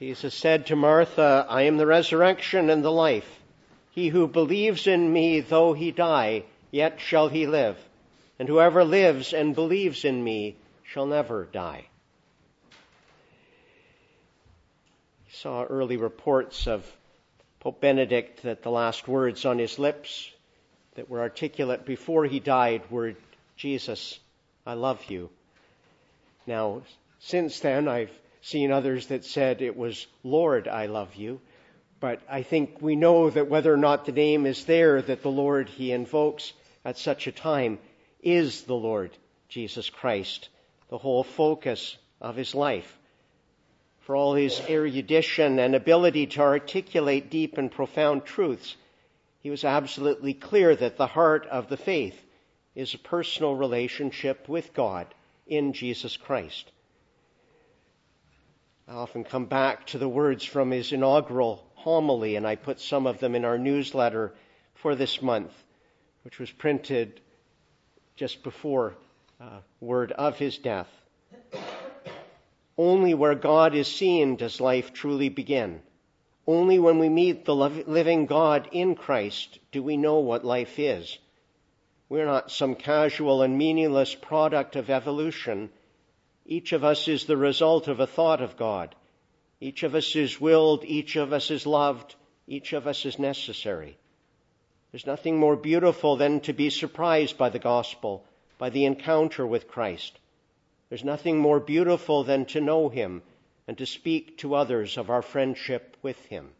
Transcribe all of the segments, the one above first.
Jesus said to Martha, I am the resurrection and the life. He who believes in me, though he die, yet shall he live. And whoever lives and believes in me shall never die. He saw early reports of Pope Benedict that the last words on his lips that were articulate before he died were, Jesus, I love you. Now, since then, I've seen others that said it was, Lord, I love you. But I think we know that whether or not the name is there, that the Lord he invokes at such a time is the Lord Jesus Christ, the whole focus of his life. For all his erudition and ability to articulate deep and profound truths, he was absolutely clear that the heart of the faith is a personal relationship with God in Jesus Christ. I often come back to the words from his inaugural homily, and I put some of them in our newsletter for this month, which was printed just before uh, word of his death. Only where God is seen does life truly begin. Only when we meet the living God in Christ do we know what life is. We're not some casual and meaningless product of evolution each of us is the result of a thought of God. Each of us is willed, each of us is loved, each of us is necessary. There's nothing more beautiful than to be surprised by the gospel, by the encounter with Christ. There's nothing more beautiful than to know Him and to speak to others of our friendship with Him.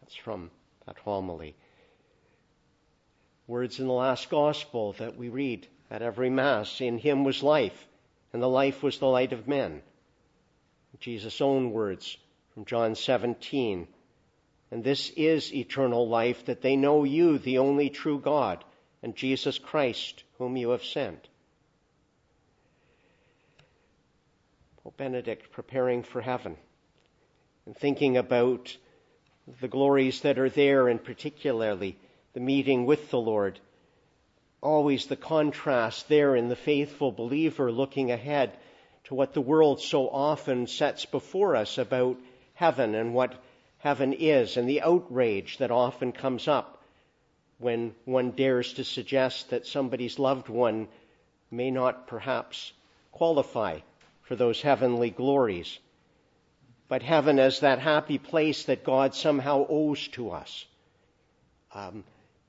That's from that homily. Words in the last gospel that we read at every Mass In Him was life and the life was the light of men. Jesus' own words from John 17. And this is eternal life, that they know you, the only true God, and Jesus Christ, whom you have sent. Pope Benedict preparing for heaven and thinking about the glories that are there, and particularly the meeting with the Lord always the contrast there in the faithful believer looking ahead to what the world so often sets before us about heaven and what heaven is, and the outrage that often comes up when one dares to suggest that somebody's loved one may not perhaps qualify for those heavenly glories. But heaven as that happy place that God somehow owes to us. Um,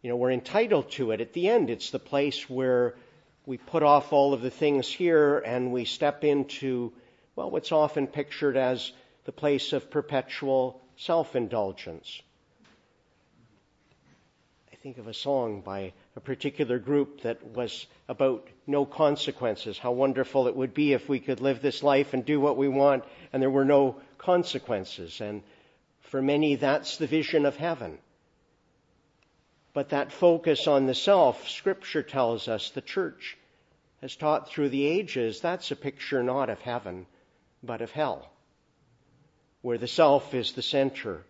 you know, we're entitled to it. At the end, it's the place where we put off all of the things here and we step into, well, what's often pictured as the place of perpetual self-indulgence. I think of a song by a particular group that was about no consequences. How wonderful it would be if we could live this life and do what we want and there were no consequences. And for many, that's the vision of heaven. But that focus on the self, Scripture tells us the church has taught through the ages, that's a picture not of heaven, but of hell, where the self is the center,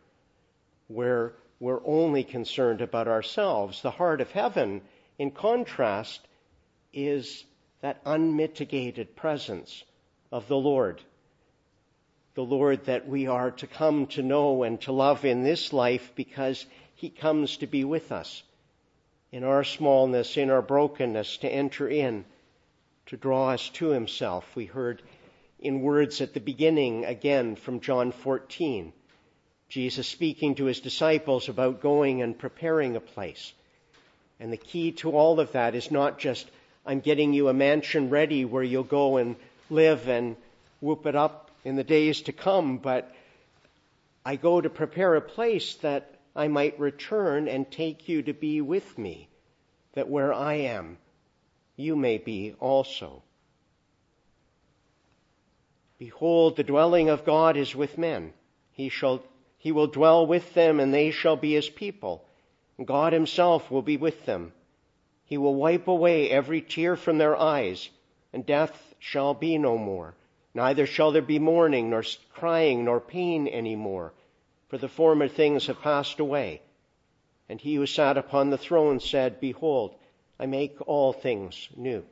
where we're only concerned about ourselves. The heart of heaven, in contrast, is that unmitigated presence of the Lord. The Lord that we are to come to know and to love in this life because he comes to be with us in our smallness, in our brokenness, to enter in, to draw us to Himself. We heard in words at the beginning again from John 14, Jesus speaking to His disciples about going and preparing a place. And the key to all of that is not just, I'm getting you a mansion ready where you'll go and live and whoop it up in the days to come, but I go to prepare a place that I might return and take you to be with me, that where I am, you may be also. Behold, the dwelling of God is with men. He shall, he will dwell with them and they shall be his people. God himself will be with them. He will wipe away every tear from their eyes and death shall be no more. Neither shall there be mourning, nor crying, nor pain any more for the former things have passed away. And he who sat upon the throne said, Behold, I make all things new.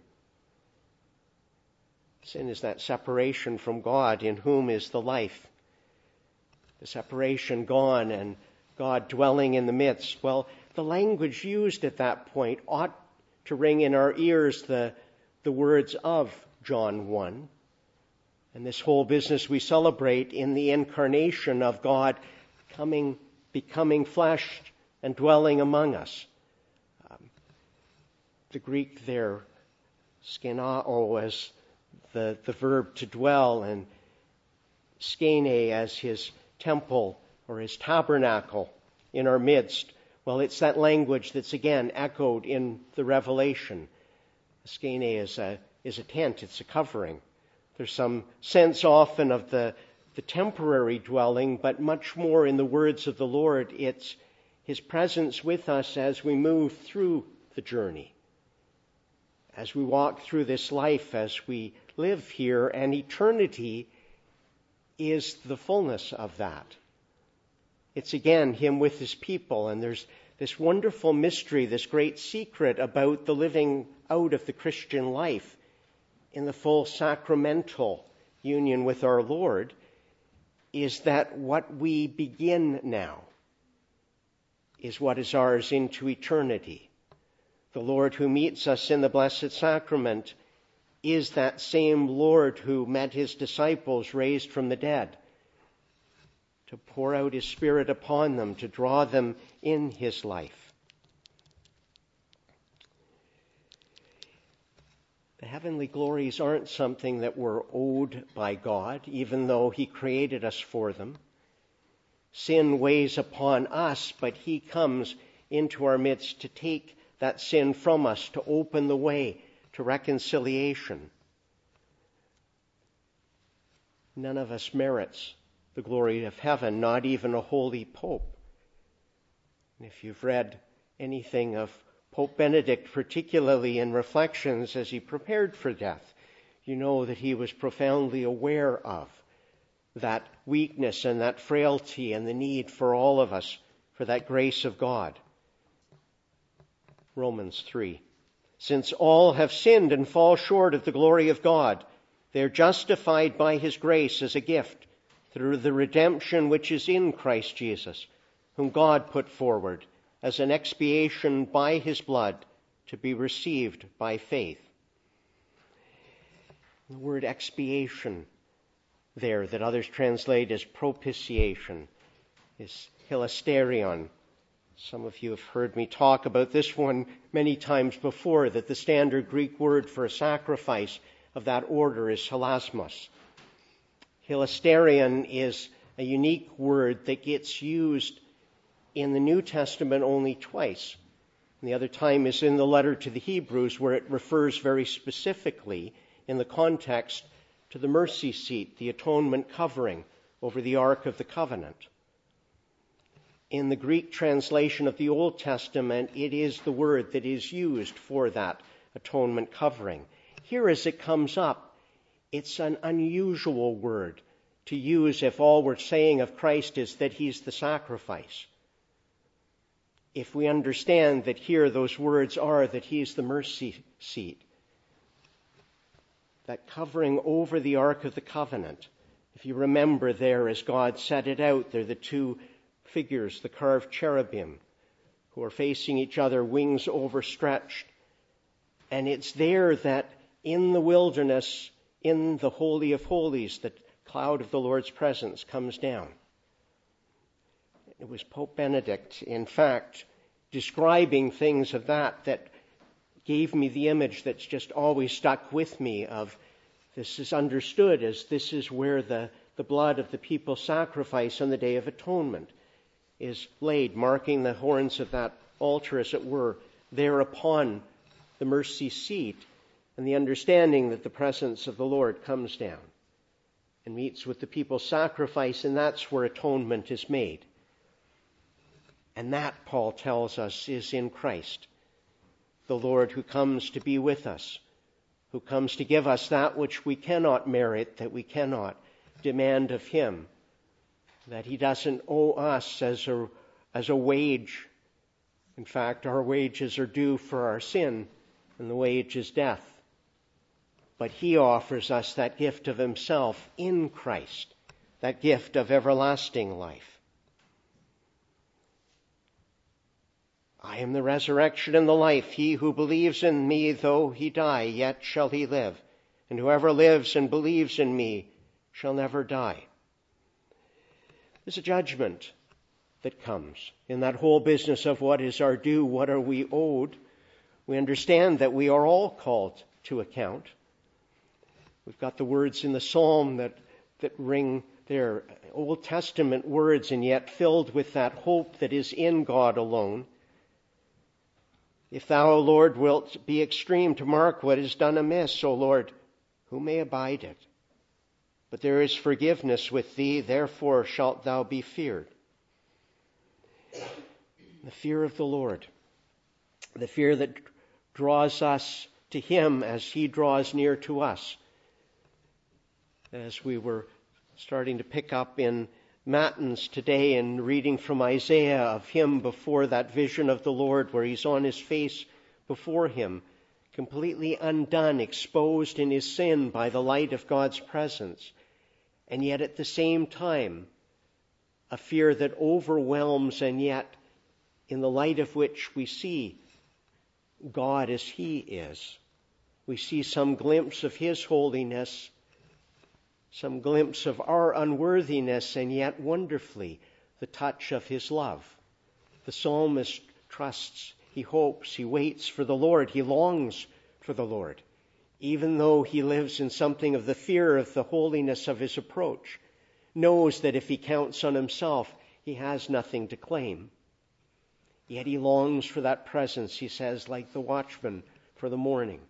Sin is that separation from God in whom is the life. the separation gone and God dwelling in the midst. Well, the language used at that point ought to ring in our ears the, the words of John 1. And this whole business we celebrate in the incarnation of God coming, becoming flesh and dwelling among us. Um, the Greek there, skenao, as the, the verb to dwell, and skene as his temple or his tabernacle in our midst. Well, it's that language that's again echoed in the Revelation. Skene is a, is a tent, it's a covering. There's some sense often of the, the temporary dwelling, but much more in the words of the Lord, it's His presence with us as we move through the journey. As we walk through this life, as we live here, and eternity is the fullness of that. It's again Him with His people, and there's this wonderful mystery, this great secret about the living out of the Christian life in the full sacramental union with our Lord is that what we begin now is what is ours into eternity. The Lord who meets us in the Blessed Sacrament is that same Lord who met his disciples raised from the dead to pour out His Spirit upon them, to draw them in His life. The heavenly glories aren't something that we're owed by God, even though He created us for them. Sin weighs upon us, but He comes into our midst to take that sin from us, to open the way to reconciliation. None of us merits the glory of heaven, not even a holy pope. And if you've read anything of Pope Benedict, particularly in reflections as he prepared for death, you know that he was profoundly aware of that weakness and that frailty and the need for all of us for that grace of God. Romans 3. Since all have sinned and fall short of the glory of God, they are justified by his grace as a gift through the redemption which is in Christ Jesus, whom God put forward as an expiation by his blood to be received by faith. The word expiation there that others translate as propitiation is hilasterion. Some of you have heard me talk about this one many times before, that the standard Greek word for a sacrifice of that order is hilasmos. Hilasterion is a unique word that gets used in the New Testament only twice. And the other time is in the letter to the Hebrews, where it refers very specifically in the context to the mercy seat, the atonement covering over the Ark of the Covenant. In the Greek translation of the Old Testament, it is the word that is used for that atonement covering. Here, as it comes up, it's an unusual word to use if all we're saying of Christ is that he's the sacrifice. If we understand that here those words are that he is the mercy seat, that covering over the Ark of the Covenant, if you remember there as God set it out, there are the two figures, the carved cherubim, who are facing each other, wings overstretched. And it's there that in the wilderness, in the Holy of Holies, the cloud of the Lord's presence comes down. It was Pope Benedict, in fact, describing things of that that gave me the image that's just always stuck with me of this is understood as this is where the, the blood of the people sacrifice on the Day of Atonement is laid, marking the horns of that altar, as it were, there upon the mercy seat and the understanding that the presence of the Lord comes down and meets with the people's sacrifice, and that's where atonement is made. And that, Paul tells us, is in Christ, the Lord who comes to be with us, who comes to give us that which we cannot merit, that we cannot demand of Him, that He doesn't owe us as a, as a wage. In fact, our wages are due for our sin, and the wage is death but he offers us that gift of himself in Christ, that gift of everlasting life. I am the resurrection and the life. He who believes in me, though he die, yet shall he live. And whoever lives and believes in me shall never die. There's a judgment that comes in that whole business of what is our due, what are we owed. We understand that we are all called to account. We've got the words in the psalm that, that ring there, Old Testament words, and yet filled with that hope that is in God alone. If thou, O Lord, wilt be extreme to mark what is done amiss, O Lord, who may abide it? But there is forgiveness with thee, therefore shalt thou be feared. The fear of the Lord, the fear that draws us to Him as He draws near to us. As we were starting to pick up in Matins today and reading from Isaiah of Him before that vision of the Lord where He's on His face before Him, completely undone, exposed in His sin by the light of God's presence. And yet at the same time, a fear that overwhelms and yet in the light of which we see God as He is. We see some glimpse of His holiness, some glimpse of our unworthiness, and yet wonderfully the touch of His love. The psalmist trusts, he hopes, he waits for the Lord, he longs for the Lord, even though he lives in something of the fear of the holiness of His approach, knows that if he counts on himself, he has nothing to claim. Yet he longs for that presence, he says, like the watchman for the morning.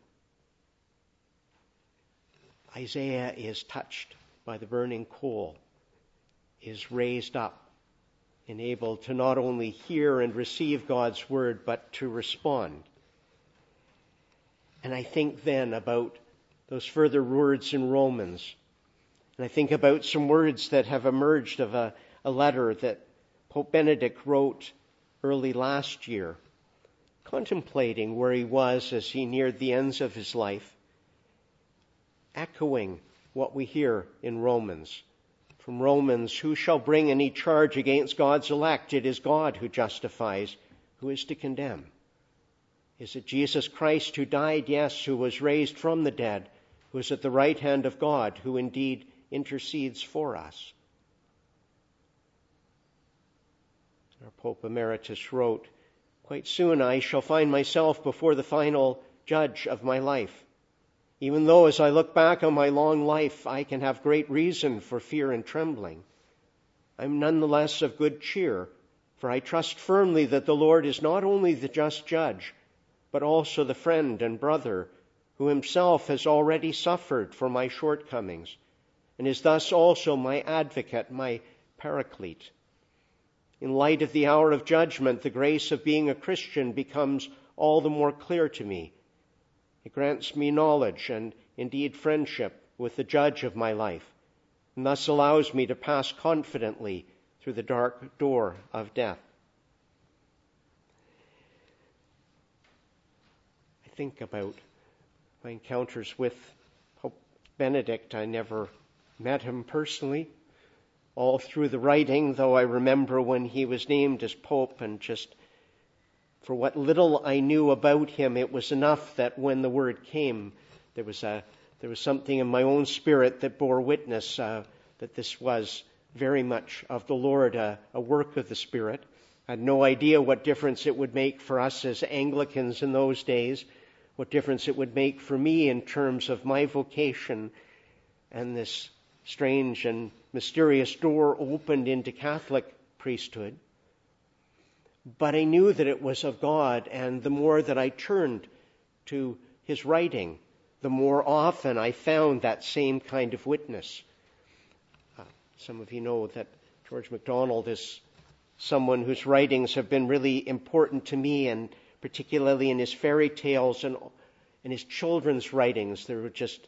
Isaiah is touched by the burning coal, is raised up, and able to not only hear and receive God's word, but to respond. And I think then about those further words in Romans. And I think about some words that have emerged of a, a letter that Pope Benedict wrote early last year, contemplating where he was as he neared the ends of his life, echoing what we hear in Romans. From Romans, who shall bring any charge against God's elect? It is God who justifies. Who is to condemn? Is it Jesus Christ who died? Yes, who was raised from the dead, who is at the right hand of God, who indeed intercedes for us. Our Pope Emeritus wrote, Quite soon I shall find myself before the final judge of my life. Even though as I look back on my long life, I can have great reason for fear and trembling, I'm nonetheless of good cheer, for I trust firmly that the Lord is not only the just judge, but also the friend and brother who himself has already suffered for my shortcomings, and is thus also my advocate, my paraclete. In light of the hour of judgment, the grace of being a Christian becomes all the more clear to me. It grants me knowledge and indeed friendship with the judge of my life, and thus allows me to pass confidently through the dark door of death. I think about my encounters with Pope Benedict. I never met him personally all through the writing, though I remember when he was named as Pope and just for what little I knew about him, it was enough that when the word came, there was a there was something in my own spirit that bore witness uh, that this was very much of the Lord, uh, a work of the Spirit. I had no idea what difference it would make for us as Anglicans in those days, what difference it would make for me in terms of my vocation and this strange and mysterious door opened into Catholic priesthood. But I knew that it was of God, and the more that I turned to his writing, the more often I found that same kind of witness. Uh, some of you know that George MacDonald is someone whose writings have been really important to me, and particularly in his fairy tales and in his children's writings. there were just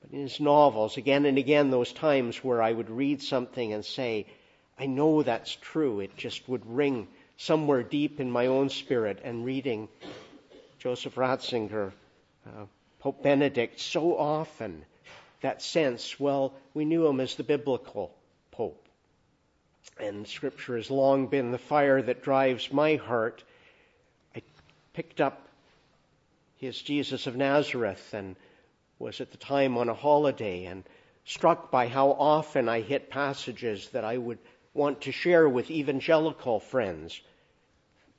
but in his novels, again and again, those times where I would read something and say, I know that's true. It just would ring somewhere deep in my own spirit. And reading Joseph Ratzinger, uh, Pope Benedict, so often that sense, well, we knew him as the biblical Pope. And Scripture has long been the fire that drives my heart. I picked up his Jesus of Nazareth and was at the time on a holiday and struck by how often I hit passages that I would want to share with evangelical friends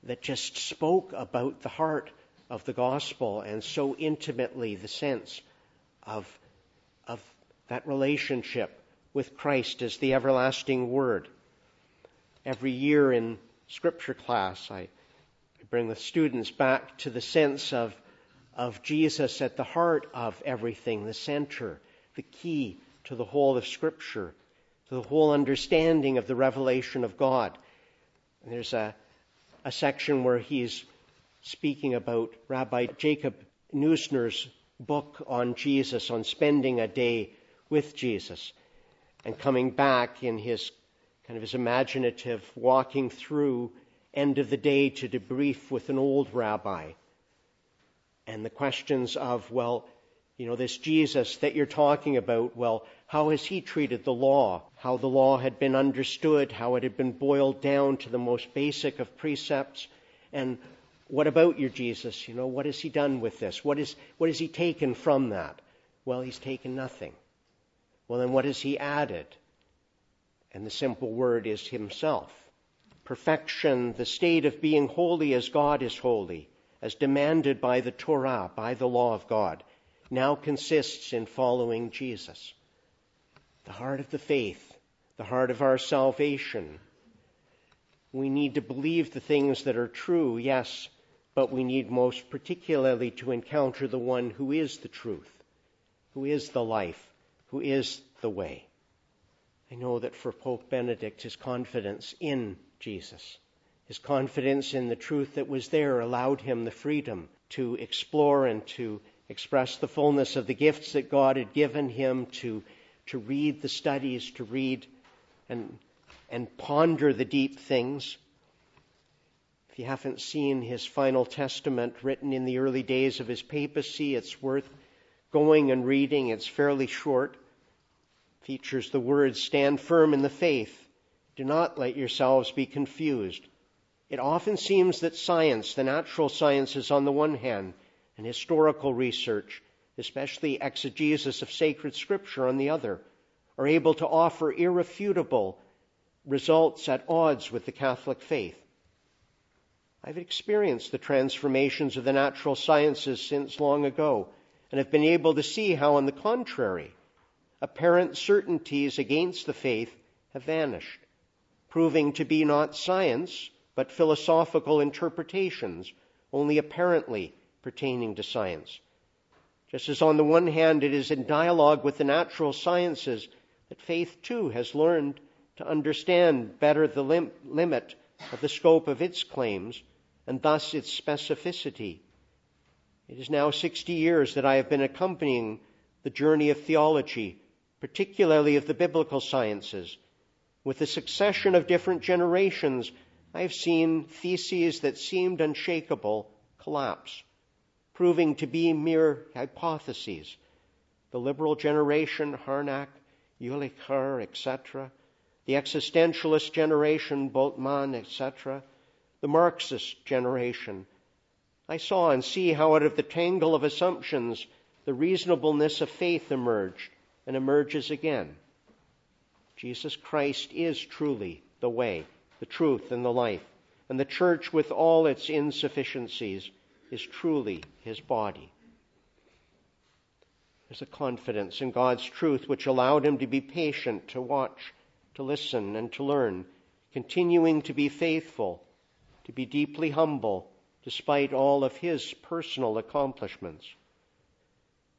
that just spoke about the heart of the gospel and so intimately the sense of, of that relationship with Christ as the everlasting Word. Every year in scripture class, I, bring the students back to the sense of, of Jesus at the heart of everything, the center, the key to the whole of Scripture, to the whole understanding of the revelation of God. And there's a, a section where he's speaking about Rabbi Jacob Neusner's book on Jesus, on spending a day with Jesus, and coming back in his kind of his imaginative walking through end of the day to debrief with an old rabbi. And the questions of, well, you know, this Jesus that you're talking about, well, how has he treated the law? How the law had been understood, how it had been boiled down to the most basic of precepts, and what about your Jesus? You know, what has he done with this? What, is, what has he taken from that? Well, he's taken nothing. Well, then what has he added? And the simple word is himself. Perfection, the state of being holy as God is holy, as demanded by the Torah, by the law of God, now consists in following Jesus. The heart of the faith, the heart of our salvation. We need to believe the things that are true, yes, but we need most particularly to encounter the one who is the truth, who is the life, who is the way. I know that for Pope Benedict, his confidence in Jesus, his confidence in the truth that was there allowed him the freedom to explore and to express the fullness of the gifts that God had given him to, to read the studies, to read and, and ponder the deep things if you haven't seen his final testament written in the early days of his papacy, it's worth going and reading. It's fairly short. Features the words, stand firm in the faith. Do not let yourselves be confused. It often seems that science, the natural sciences on the one hand, and historical research, especially exegesis of sacred scripture on the other, are able to offer irrefutable results at odds with the Catholic faith. I've experienced the transformations of the natural sciences since long ago and have been able to see how, on the contrary, apparent certainties against the faith have vanished, proving to be not science, but philosophical interpretations, only apparently pertaining to science. Just as on the one hand it is in dialogue with the natural sciences that faith too has learned to understand better the lim- limit of the scope of its claims and thus its specificity. It is now 60 years that I have been accompanying the journey of theology, particularly of the biblical sciences. With a succession of different generations, I have seen theses that seemed unshakable collapse, proving to be mere hypotheses. The liberal generation, Harnack, Jülicher, etc., the existentialist generation, Bultmann, etc., the Marxist generation. I saw and see how out of the tangle of assumptions the reasonableness of faith emerged and emerges again. Jesus Christ is truly the way, the truth, and the life, and the church, with all its insufficiencies, is truly his body. There's a confidence in God's truth which allowed him to be patient, to watch, to listen, and to learn, continuing to be faithful to be deeply humble despite all of his personal accomplishments.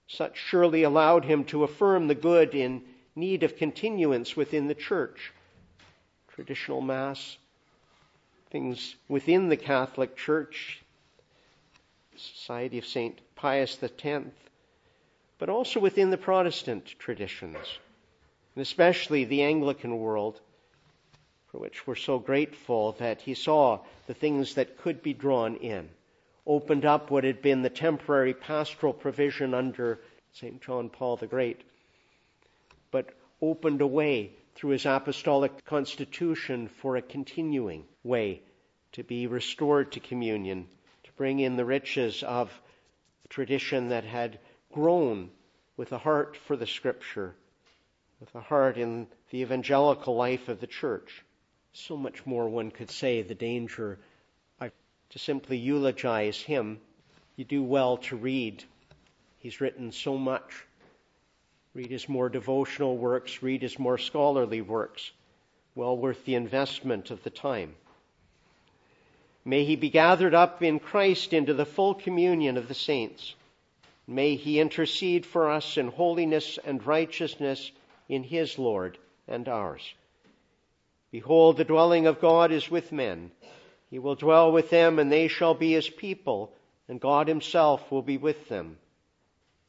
Such surely allowed him to affirm the good in need of continuance within the church. Traditional Mass, things within the Catholic Church, Society of St. Pius X, but also within the Protestant traditions, and especially the Anglican world for which we're so grateful that he saw the things that could be drawn in, opened up what had been the temporary pastoral provision under St. John Paul the Great, but opened a way through his apostolic constitution for a continuing way to be restored to communion, bring in the riches of tradition that had grown with a heart for the scripture, with a heart in the evangelical life of the church. So much more one could say the danger to simply eulogize him. You do well to read. He's written so much. Read his more devotional works, read his more scholarly works. Well worth the investment of the time. May he be gathered up in Christ into the full communion of the saints. May he intercede for us in holiness and righteousness in his Lord and ours. Behold, the dwelling of God is with men. He will dwell with them, and they shall be his people, and God himself will be with them.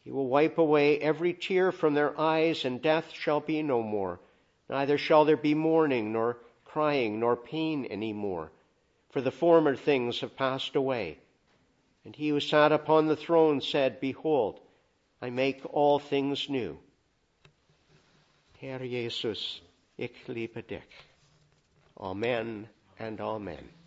He will wipe away every tear from their eyes, and death shall be no more. Neither shall there be mourning, nor crying, nor pain any more for the former things have passed away. And he who sat upon the throne said, Behold, I make all things new. Herr Jesus, ich liebe dich. Amen and Amen.